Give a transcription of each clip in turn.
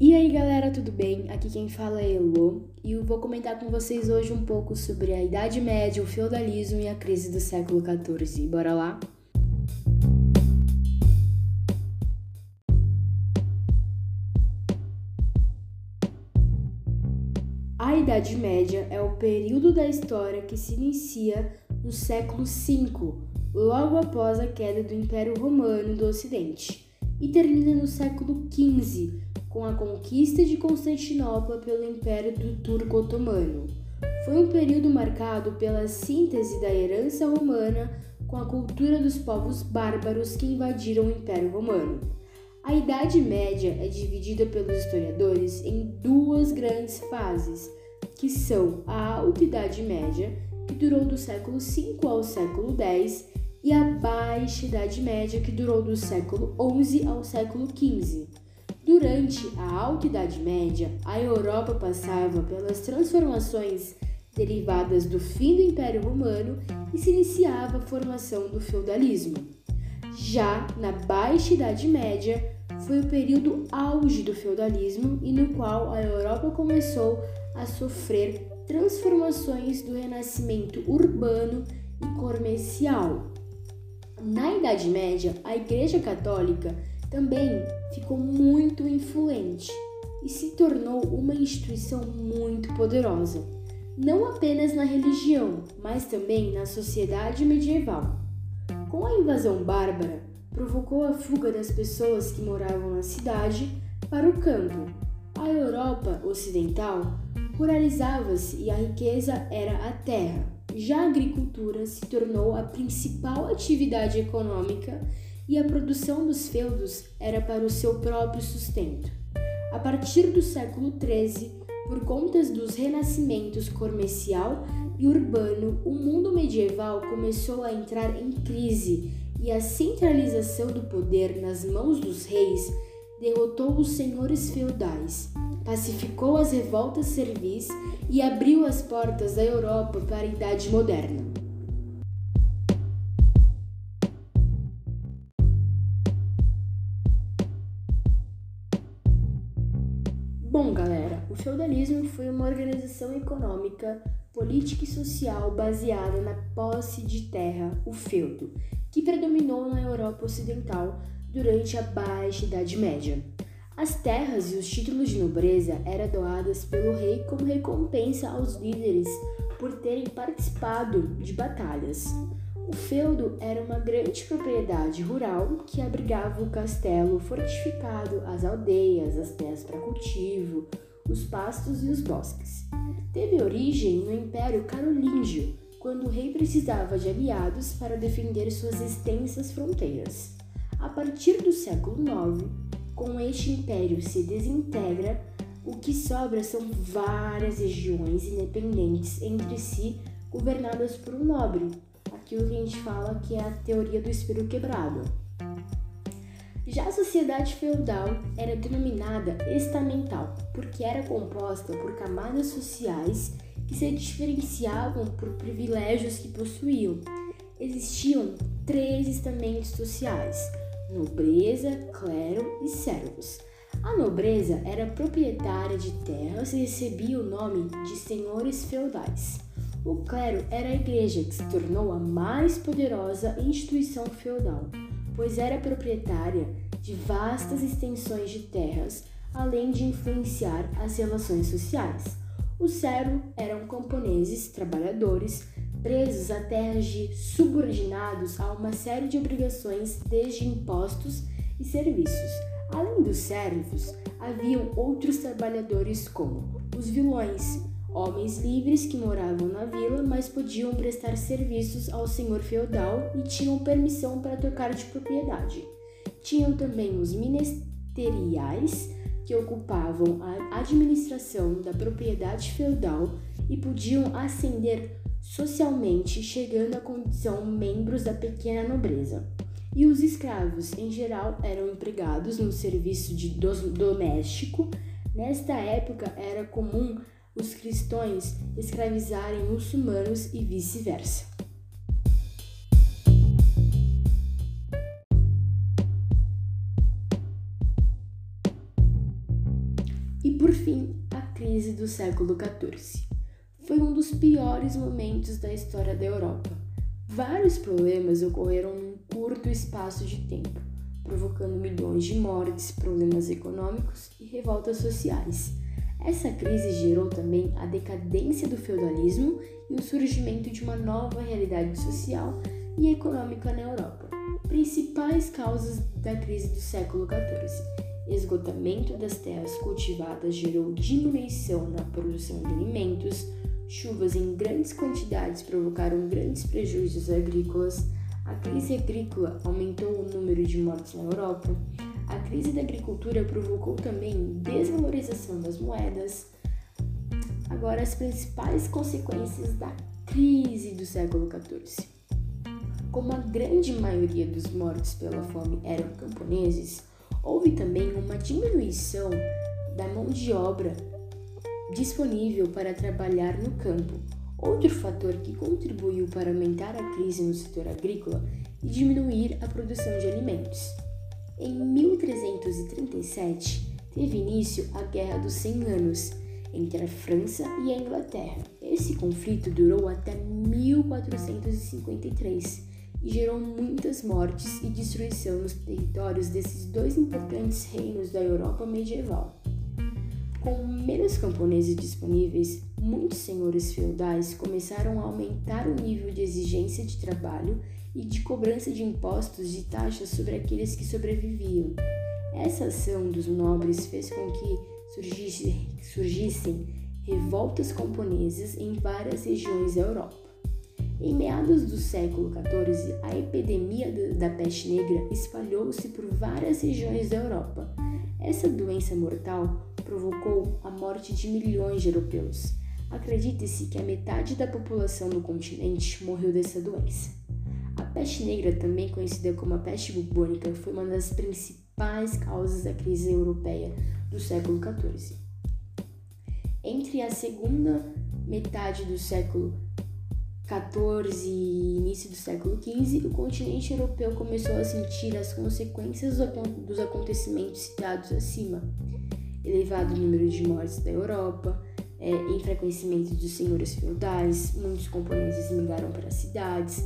E aí galera, tudo bem? Aqui quem fala é Elo e eu vou comentar com vocês hoje um pouco sobre a Idade Média, o feudalismo e a crise do século XIV. Bora lá? A Idade Média é o período da história que se inicia no século V, logo após a queda do Império Romano do Ocidente, e termina no século XV com a conquista de Constantinopla pelo Império do Turco Otomano. Foi um período marcado pela síntese da herança romana com a cultura dos povos bárbaros que invadiram o Império Romano. A Idade Média é dividida pelos historiadores em duas grandes fases, que são a Alta Idade Média, que durou do século V ao século X, e a Baixa Idade Média, que durou do século XI ao século XV. Durante a Alta Idade Média, a Europa passava pelas transformações derivadas do fim do Império Romano e se iniciava a formação do feudalismo. Já na Baixa Idade Média, foi o período auge do feudalismo e no qual a Europa começou a sofrer transformações do renascimento urbano e comercial. Na Idade Média, a Igreja Católica também ficou muito influente e se tornou uma instituição muito poderosa, não apenas na religião, mas também na sociedade medieval. Com a invasão bárbara, provocou a fuga das pessoas que moravam na cidade para o campo. A Europa ocidental ruralizava-se e a riqueza era a terra. Já a agricultura se tornou a principal atividade econômica e a produção dos feudos era para o seu próprio sustento. A partir do século XIII, por conta dos renascimentos comercial e urbano, o mundo medieval começou a entrar em crise e a centralização do poder nas mãos dos reis derrotou os senhores feudais, pacificou as revoltas servis e abriu as portas da Europa para a Idade Moderna. Bom, galera, o feudalismo foi uma organização econômica, política e social baseada na posse de terra, o feudo, que predominou na Europa Ocidental durante a Baixa Idade Média. As terras e os títulos de nobreza eram doadas pelo rei como recompensa aos líderes por terem participado de batalhas. O feudo era uma grande propriedade rural que abrigava o castelo fortificado, as aldeias, as terras para cultivo, os pastos e os bosques. Teve origem no Império Carolíngio, quando o rei precisava de aliados para defender suas extensas fronteiras. A partir do século IX, com este império se desintegra, o que sobra são várias regiões independentes entre si, governadas por um nobre, aquilo que a gente fala que é a teoria do espelho quebrado. Já a sociedade feudal era denominada estamental, porque era composta por camadas sociais que se diferenciavam por privilégios que possuíam. Existiam três estamentos sociais: nobreza, clero e servos. A nobreza era proprietária de terras e recebia o nome de senhores feudais. O clero era a igreja que se tornou a mais poderosa instituição feudal, pois era proprietária de vastas extensões de terras, além de influenciar as relações sociais. Os servos eram camponeses, trabalhadores, presos a terras de subordinados a uma série de obrigações, desde impostos e serviços. Além dos servos, haviam outros trabalhadores como os vilões, homens livres que moravam na vila, mas podiam prestar serviços ao senhor feudal e tinham permissão para trocar de propriedade. Tinham também os ministeriais, que ocupavam a administração da propriedade feudal e podiam ascender socialmente, chegando à condição membros da pequena nobreza. E os escravos, em geral, eram empregados no serviço de doméstico. Nesta época era comum os cristãos escravizarem muçulmanos e vice-versa. por fim, a crise do século XIV. Foi um dos piores momentos da história da Europa. Vários problemas ocorreram num curto espaço de tempo, provocando milhões de mortes, problemas econômicos e revoltas sociais. Essa crise gerou também a decadência do feudalismo e o surgimento de uma nova realidade social e econômica na Europa. Principais causas da crise do século XIV: esgotamento das terras cultivadas gerou diminuição na produção de alimentos, chuvas em grandes quantidades provocaram grandes prejuízos agrícolas, a crise agrícola aumentou o número de mortes na Europa, a crise da agricultura provocou também desvalorização das moedas. Agora, as principais consequências da crise do século XIV. Como a grande maioria dos mortos pela fome eram camponeses, houve também uma diminuição da mão de obra disponível para trabalhar no campo. Outro fator que contribuiu para aumentar a crise no setor agrícola e diminuir a produção de alimentos. Em 1337, teve início a Guerra dos Cem Anos entre a França e a Inglaterra. Esse conflito durou até 1453 e gerou muitas mortes e destruição nos territórios desses dois importantes reinos da Europa medieval. Com menos camponeses disponíveis, muitos senhores feudais começaram a aumentar o nível de exigência de trabalho e de cobrança de impostos e taxas sobre aqueles que sobreviviam. Essa ação dos nobres fez com que surgisse, surgissem revoltas camponesas em várias regiões da Europa. Em meados do século XIV, a epidemia da peste negra espalhou-se por várias regiões da Europa. Essa doença mortal provocou a morte de milhões de europeus. Acredita-se que a metade da população do continente morreu dessa doença. Peste negra, também conhecida como a peste bubônica, foi uma das principais causas da crise europeia do século XIV. Entre a segunda metade do século XIV e início do século XV, o continente europeu começou a sentir as consequências dos acontecimentos citados acima. Elevado número de mortes da Europa, é, enfraquecimento dos senhores feudais, muitos componentes migraram para as cidades,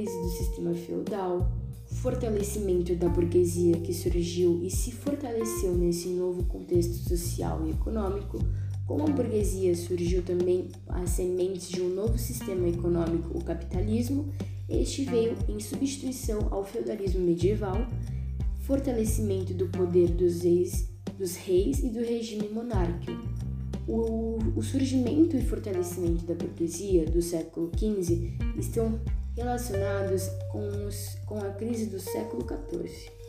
crise do sistema feudal, fortalecimento da burguesia que surgiu e se fortaleceu nesse novo contexto social e econômico, com a burguesia surgiu também as sementes de um novo sistema econômico, o capitalismo. Este veio em substituição ao feudalismo medieval, fortalecimento do poder dos reis, dos reis e do regime monárquico. O, o surgimento e fortalecimento da burguesia do século XV estão relacionados com, os, com a crise do século XIV.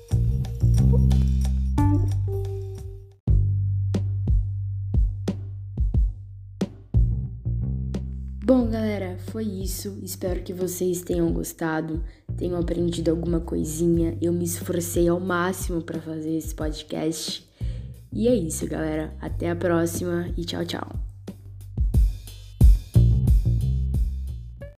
Bom, galera, foi isso. Espero que vocês tenham gostado, tenham aprendido alguma coisinha. Eu me esforcei ao máximo para fazer esse podcast. E é isso, galera. Até a próxima e tchau, tchau.